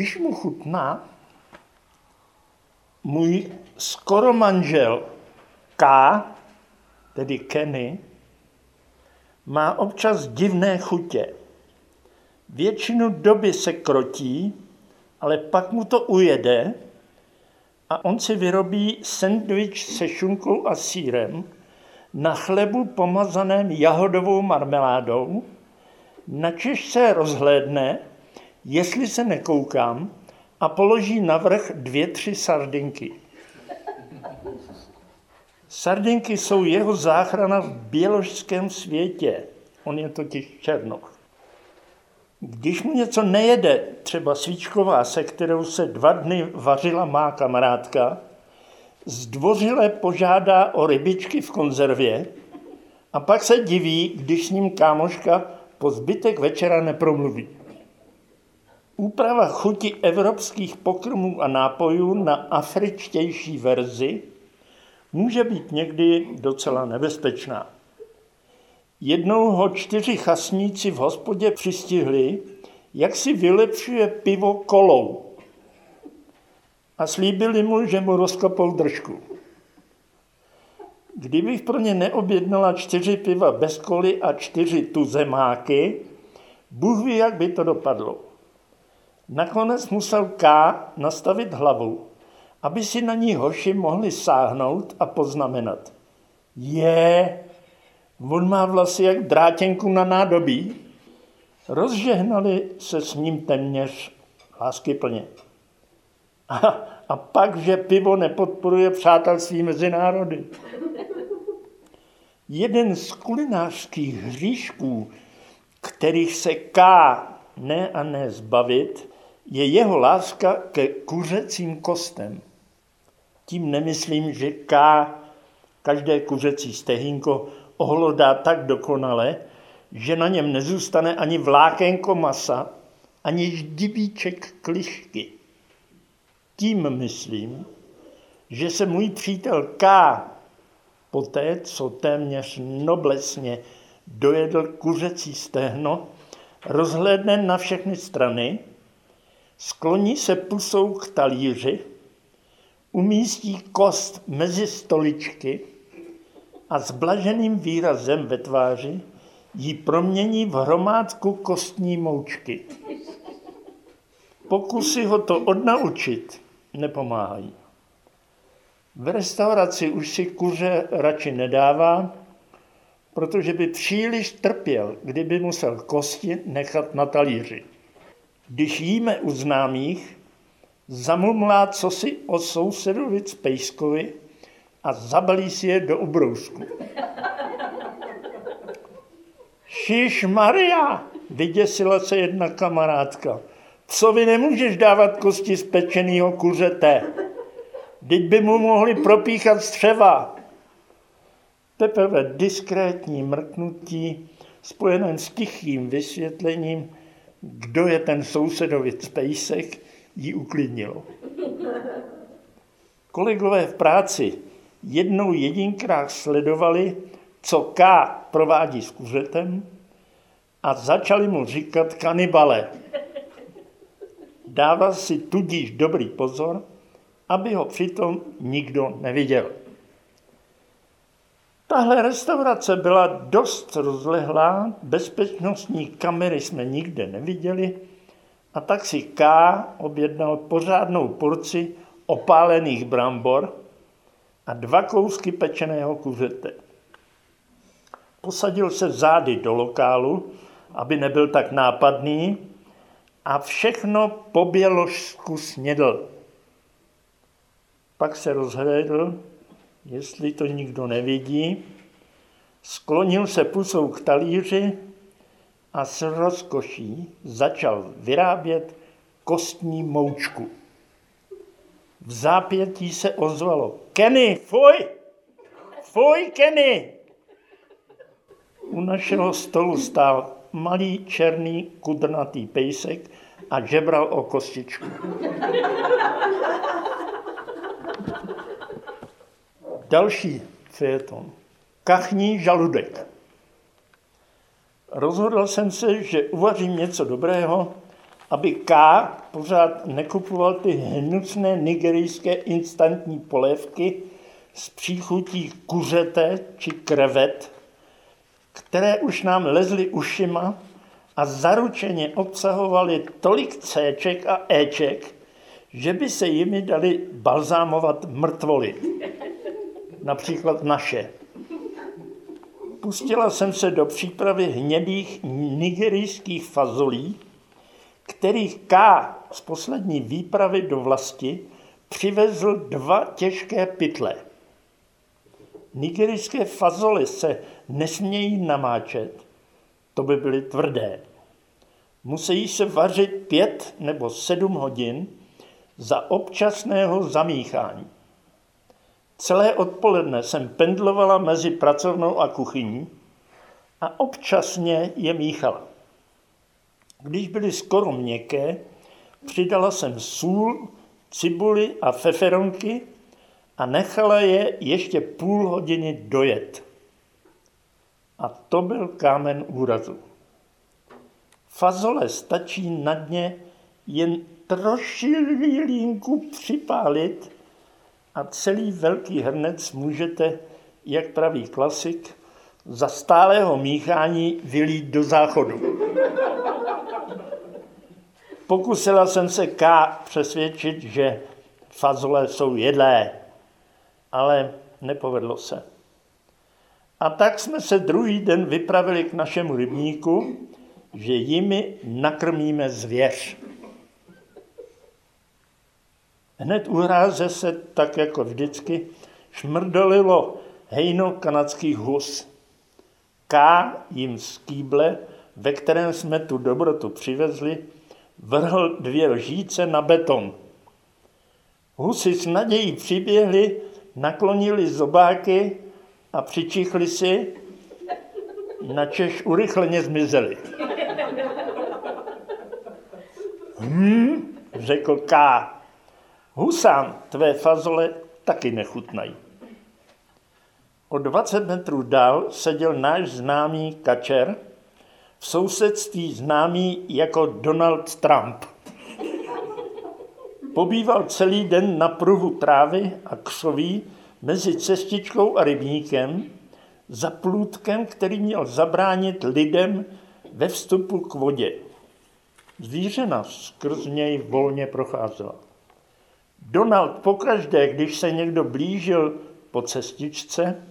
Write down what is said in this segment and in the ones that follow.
Když mu chutná, můj skoro manžel K, tedy Kenny, má občas divné chutě. Většinu doby se krotí, ale pak mu to ujede a on si vyrobí sendvič se šunkou a sírem na chlebu pomazaném jahodovou marmeládou, načež se rozhlédne, jestli se nekoukám, a položí navrch dvě, tři sardinky. Sardinky jsou jeho záchrana v běložském světě. On je totiž černoch. Když mu něco nejede, třeba svíčková, se kterou se dva dny vařila má kamarádka, zdvořile požádá o rybičky v konzervě a pak se diví, když s ním kámoška po zbytek večera nepromluví. Úprava chuti evropských pokrmů a nápojů na afričtější verzi může být někdy docela nebezpečná. Jednou ho čtyři chasníci v hospodě přistihli, jak si vylepšuje pivo kolou. A slíbili mu, že mu rozkopou držku. Kdybych pro ně neobjednala čtyři piva bez koly a čtyři tuzemáky, Bůh ví, jak by to dopadlo. Nakonec musel K nastavit hlavu, aby si na ní hoši mohli sáhnout a poznamenat. Je, on má vlasy jak drátěnku na nádobí. Rozžehnali se s ním téměř láskyplně. A, a pak, že pivo nepodporuje přátelství mezi národy. Jeden z kulinářských hříšků, kterých se ká ne a ne zbavit, je jeho láska ke kuřecím kostem. Tím nemyslím, že ká každé kuřecí stehínko ohlodá tak dokonale, že na něm nezůstane ani vlákénko masa, ani ždibíček klišky. Tím myslím, že se můj přítel K. poté, co téměř noblesně dojedl kuřecí stehno, rozhlédne na všechny strany, skloní se pusou k talíři, umístí kost mezi stoličky a s blaženým výrazem ve tváři ji promění v hromádku kostní moučky. Pokusy ho to odnaučit nepomáhají. V restauraci už si kuře radši nedává, protože by příliš trpěl, kdyby musel kosti nechat na talíři. Když jíme u známých, zamumlá cosi o sousedovi Pejskovi a zabalí si je do ubrousku. Šiš Maria, vyděsila se jedna kamarádka. Co vy nemůžeš dávat kosti z pečeného kuřete? Teď by mu mohli propíchat střeva. Teprve diskrétní mrknutí spojené s tichým vysvětlením, kdo je ten sousedovic pejsek, ji uklidnilo. Kolegové v práci jednou jedinkrát sledovali, co K provádí s kuřetem a začali mu říkat kanibale. Dával si tudíž dobrý pozor, aby ho přitom nikdo neviděl. Tahle restaurace byla dost rozlehlá, bezpečnostní kamery jsme nikde neviděli a tak si K objednal pořádnou porci opálených brambor a dva kousky pečeného kuřete. Posadil se zády do lokálu, aby nebyl tak nápadný a všechno po běložsku snědl. Pak se rozhlédl, jestli to nikdo nevidí, sklonil se pusou k talíři a s rozkoší začal vyrábět kostní moučku. V zápětí se ozvalo, Kenny, fuj, fuj, Kenny. U našeho stolu stál malý černý kudrnatý pejsek a žebral o kostičku. Další fejeton. Kachní žaludek. Rozhodl jsem se, že uvařím něco dobrého aby K pořád nekupoval ty hnusné nigerijské instantní polévky s příchutí kuřete či krevet, které už nám lezly ušima a zaručeně obsahovaly tolik Cček a Eček, že by se jimi dali balzámovat mrtvoly. Například naše. Pustila jsem se do přípravy hnědých nigerijských fazolí, kterých K z poslední výpravy do vlasti přivezl dva těžké pytle. Nigerijské fazoly se nesmějí namáčet, to by byly tvrdé. Musí se vařit pět nebo sedm hodin za občasného zamíchání. Celé odpoledne jsem pendlovala mezi pracovnou a kuchyní a občasně je míchala. Když byly skoro měkké, přidala jsem sůl, cibuli a feferonky a nechala je ještě půl hodiny dojet. A to byl kámen úrazu. Fazole stačí na dně jen trošilinku připálit a celý velký hrnec můžete, jak praví klasik, za stálého míchání vylít do záchodu. Pokusila jsem se K přesvědčit, že fazole jsou jedlé, ale nepovedlo se. A tak jsme se druhý den vypravili k našemu rybníku, že jimi nakrmíme zvěř. Hned u hráze se, tak jako vždycky, šmrdolilo hejno kanadských hus. K jim z kýble, ve kterém jsme tu dobrotu přivezli, vrhl dvě lžíce na beton. Husy s nadějí přiběhli, naklonili zobáky a přičichli si, načež urychleně zmizeli. Hm, řekl K. Husám tvé fazole taky nechutnají. O 20 metrů dál seděl náš známý kačer, v sousedství známý jako Donald Trump. Pobýval celý den na pruhu trávy a křoví mezi cestičkou a rybníkem za plůtkem, který měl zabránit lidem ve vstupu k vodě. Zvířena skrz něj volně procházela. Donald pokaždé, když se někdo blížil po cestičce,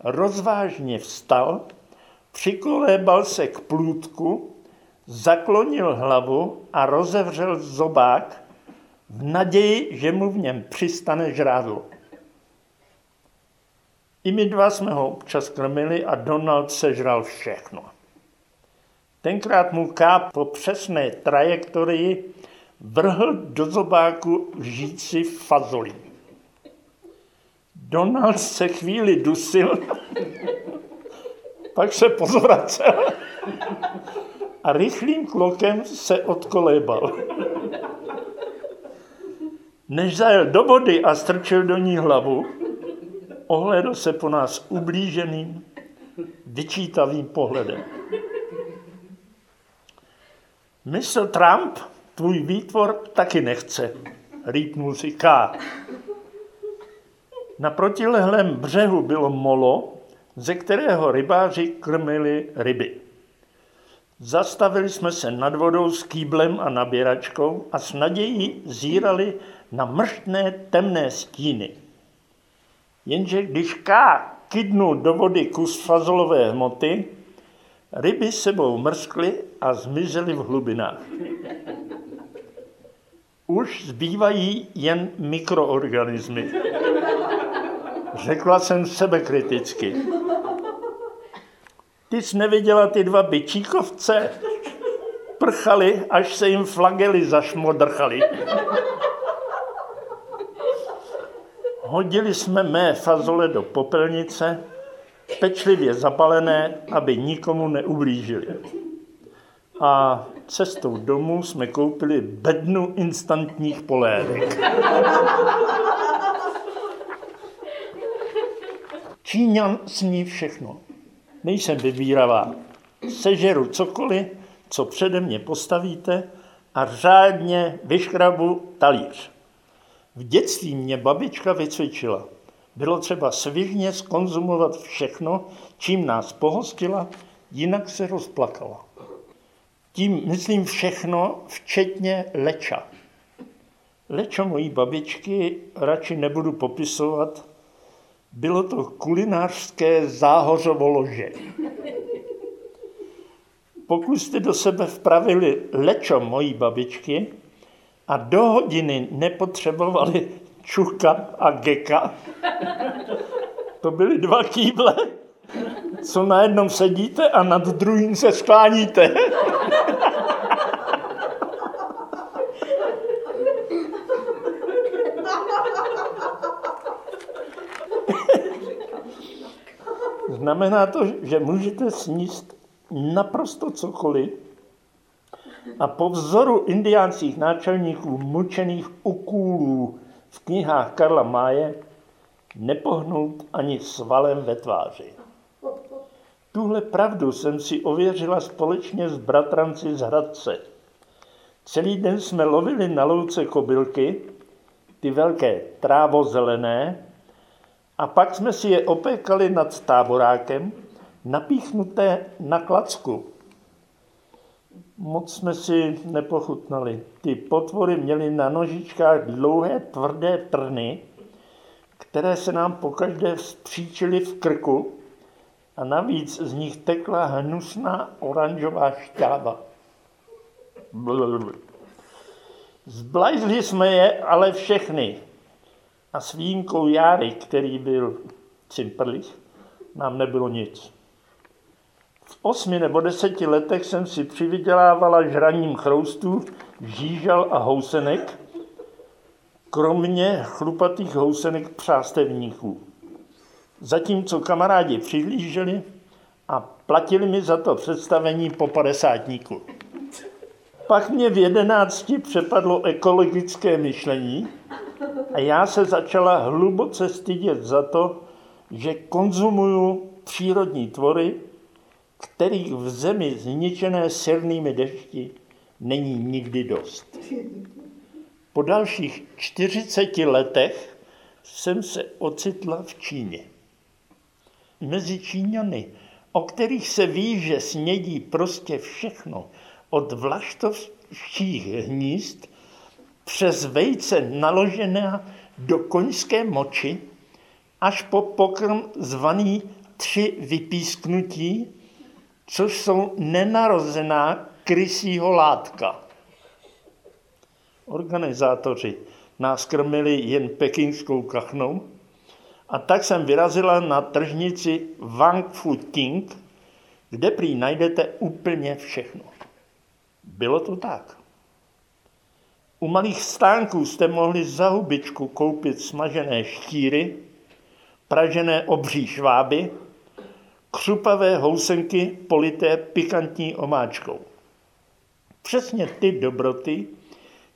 rozvážně vstal, přikolébal se k plůtku, zaklonil hlavu a rozevřel zobák v naději, že mu v něm přistane žrádlo. I my dva jsme ho občas krmili a Donald sežral všechno. Tenkrát mu K po přesné trajektorii vrhl do zobáku žíci fazolí. Donald se chvíli dusil, pak se pozvracel a rychlým klokem se odkolébal. Než zajel do vody a strčil do ní hlavu, ohlédl se po nás ublíženým, vyčítavým pohledem. Mr. Trump tvůj výtvor taky nechce, rýpnul si K. Na protilehlém břehu bylo molo, ze kterého rybáři krmili ryby. Zastavili jsme se nad vodou s kýblem a nabíračkou a s nadějí zírali na mrštné temné stíny. Jenže když K kydnul do vody kus fazolové hmoty, ryby sebou mrskly a zmizely v hlubinách. Už zbývají jen mikroorganismy. Řekla jsem sebe kriticky. Ty jsi neviděla ty dva byčíkovce? Prchali, až se jim flagely zašmodrchali. Hodili jsme mé fazole do popelnice, pečlivě zapalené, aby nikomu neublížili. A cestou domů jsme koupili bednu instantních polévek. Číňan sní všechno. Nejsem vybíravá. Sežeru cokoliv, co přede mě postavíte a řádně vyškrabu talíř. V dětství mě babička vycvičila. Bylo třeba svižně skonzumovat všechno, čím nás pohostila, jinak se rozplakala. Tím myslím všechno, včetně leča. Lečo mojí babičky radši nebudu popisovat. Bylo to kulinářské záhořovo lože. Pokud jste do sebe vpravili lečo mojí babičky a do hodiny nepotřebovali čuka a geka, to byly dva kýble, co na jednom sedíte a nad druhým se skláníte. Znamená to, že můžete sníst naprosto cokoliv a po vzoru indiánských náčelníků mučených u kůlů v knihách Karla Máje nepohnout ani svalem ve tváři. Tuhle pravdu jsem si ověřila společně s bratranci z Hradce. Celý den jsme lovili na louce kobylky, ty velké trávozelené, a pak jsme si je opékali nad táborákem, napíchnuté na klacku. Moc jsme si nepochutnali. Ty potvory měly na nožičkách dlouhé tvrdé trny, které se nám pokaždé vzpříčily v krku a navíc z nich tekla hnusná oranžová šťáva. Zblajzli jsme je ale všechny, a s výjimkou Járy, který byl cimprlich, nám nebylo nic. V osmi nebo deseti letech jsem si přivydělávala žraním chroustů, žížal a housenek, kromě chlupatých housenek přástevníků. Zatímco kamarádi přihlíželi a platili mi za to představení po padesátníku. Pak mě v jedenácti přepadlo ekologické myšlení a já se začala hluboce stydět za to, že konzumuju přírodní tvory, kterých v zemi zničené silnými dešti není nikdy dost. Po dalších 40 letech jsem se ocitla v Číně. Mezi Číňany, o kterých se ví, že snědí prostě všechno, od vlaštovských hnízd přes vejce naložené do koňské moči až po pokrm zvaný tři vypísknutí, což jsou nenarozená krysího látka. Organizátoři nás krmili jen pekingskou kachnou a tak jsem vyrazila na tržnici Wang Fu Ting, kde prý najdete úplně všechno. Bylo to tak. U malých stánků jste mohli za hubičku koupit smažené štíry, pražené obří šváby, křupavé housenky polité pikantní omáčkou. Přesně ty dobroty,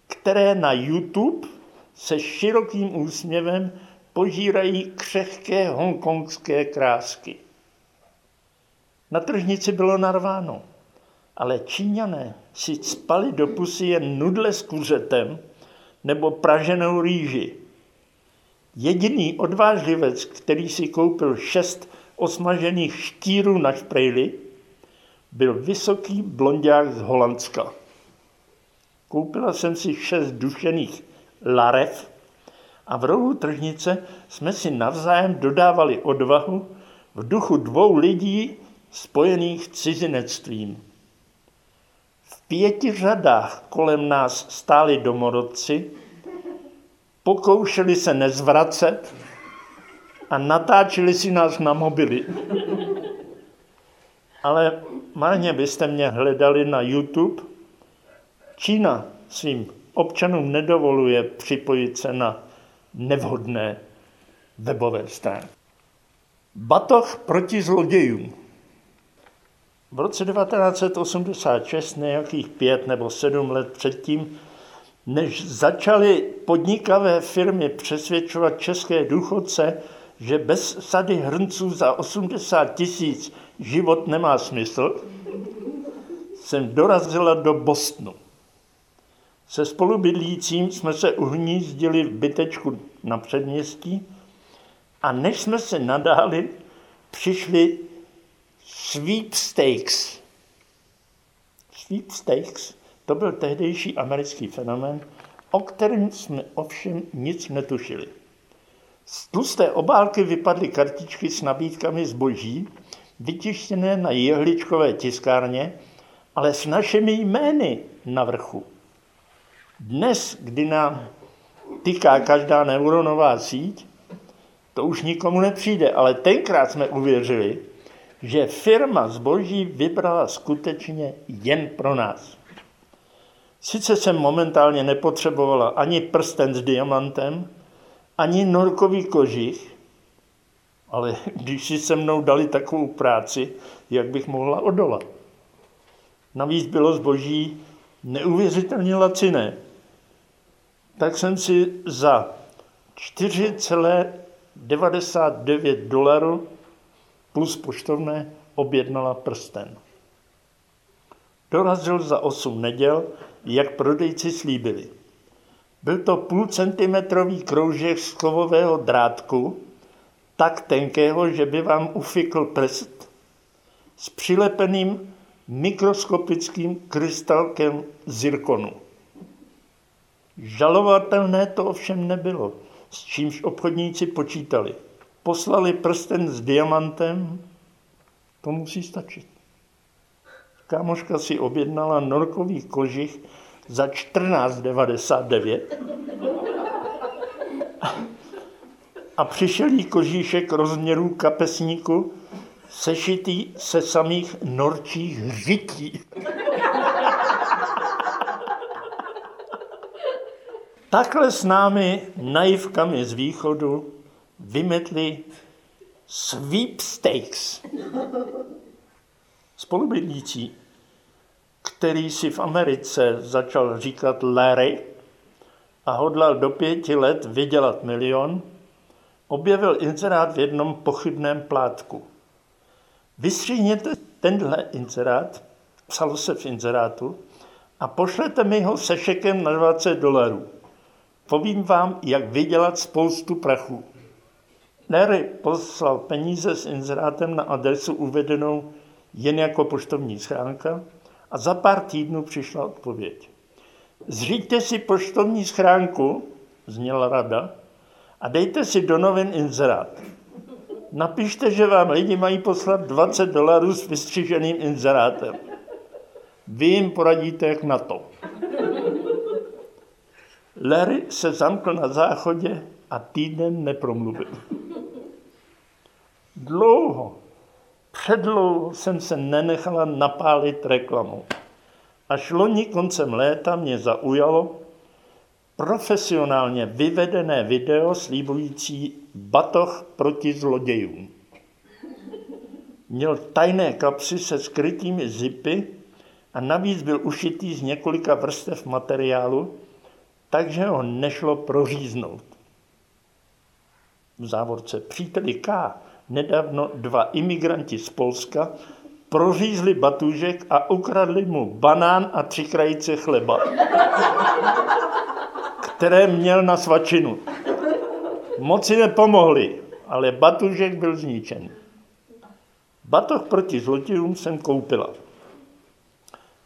které na YouTube se širokým úsměvem požírají křehké hongkongské krásky. Na tržnici bylo narváno ale Číňané si spali do pusy jen nudle s kuřetem nebo praženou rýži. Jediný odvážlivec, který si koupil šest osmažených štírů na šprejli, byl vysoký blondák z Holandska. Koupila jsem si šest dušených larev a v rohu tržnice jsme si navzájem dodávali odvahu v duchu dvou lidí spojených cizinectvím pěti řadách kolem nás stáli domorodci, pokoušeli se nezvracet a natáčeli si nás na mobily. Ale marně byste mě hledali na YouTube. Čína svým občanům nedovoluje připojit se na nevhodné webové stránky. Batoh proti zlodějům. V roce 1986, nějakých pět nebo sedm let předtím, než začaly podnikavé firmy přesvědčovat české důchodce, že bez sady hrnců za 80 tisíc život nemá smysl, jsem dorazila do Bostonu. Se spolubydlícím jsme se uhnízdili v bytečku na předměstí a než jsme se nadáli, přišli sweepstakes. Sweepstakes, to byl tehdejší americký fenomén, o kterém jsme ovšem nic netušili. Z tlusté obálky vypadly kartičky s nabídkami zboží, vytištěné na jehličkové tiskárně, ale s našimi jmény na vrchu. Dnes, kdy nám tyká každá neuronová síť, to už nikomu nepřijde, ale tenkrát jsme uvěřili, že firma zboží vybrala skutečně jen pro nás. Sice jsem momentálně nepotřebovala ani prsten s diamantem, ani norkový kožich, ale když si se mnou dali takovou práci, jak bych mohla odolat. Navíc bylo zboží neuvěřitelně laciné. Tak jsem si za 4,99 dolarů plus poštovné objednala prsten. Dorazil za 8 neděl, jak prodejci slíbili. Byl to půlcentimetrový kroužek z kovového drátku, tak tenkého, že by vám ufikl prst, s přilepeným mikroskopickým krystalkem zirkonu. Žalovatelné to ovšem nebylo, s čímž obchodníci počítali. Poslali prsten s diamantem, to musí stačit. Kámoška si objednala norkový kožich za 14,99 a přišel jí kožíšek rozměrů kapesníku sešitý se samých norčích hřití. Takhle s námi naivkami z východu vymetli sweepstakes. Spolubydlící, který si v Americe začal říkat Larry a hodlal do pěti let vydělat milion, objevil inzerát v jednom pochybném plátku. Vystříhněte tenhle inzerát, psalo se v inzerátu, a pošlete mi ho se šekem na 20 dolarů. Povím vám, jak vydělat spoustu prachu. Larry poslal peníze s inzerátem na adresu uvedenou jen jako poštovní schránka a za pár týdnů přišla odpověď. Zříďte si poštovní schránku, zněla rada, a dejte si do novin inzerát. Napište, že vám lidi mají poslat 20 dolarů s vystřiženým inzerátem. Vy jim poradíte, jak na to. Larry se zamkl na záchodě a týden nepromluvil. Dlouho, předlouho jsem se nenechala napálit reklamou. Až loni koncem léta mě zaujalo profesionálně vyvedené video slíbující batoh proti zlodějům. Měl tajné kapsy se skrytými zipy a navíc byl ušitý z několika vrstev materiálu, takže ho nešlo proříznout. V závorce příteli K nedávno dva imigranti z Polska prořízli batůžek a ukradli mu banán a tři krajice chleba, které měl na svačinu. Moci nepomohli, ale batužek byl zničen. Batoh proti zlodějům jsem koupila.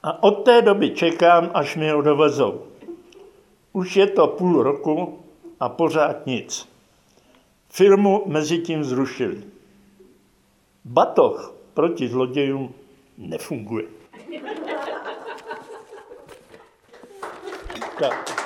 A od té doby čekám, až mi ho dovezou. Už je to půl roku a pořád nic. Firmu mezi tím zrušili. Batoh proti zlodějům nefunguje. Tak.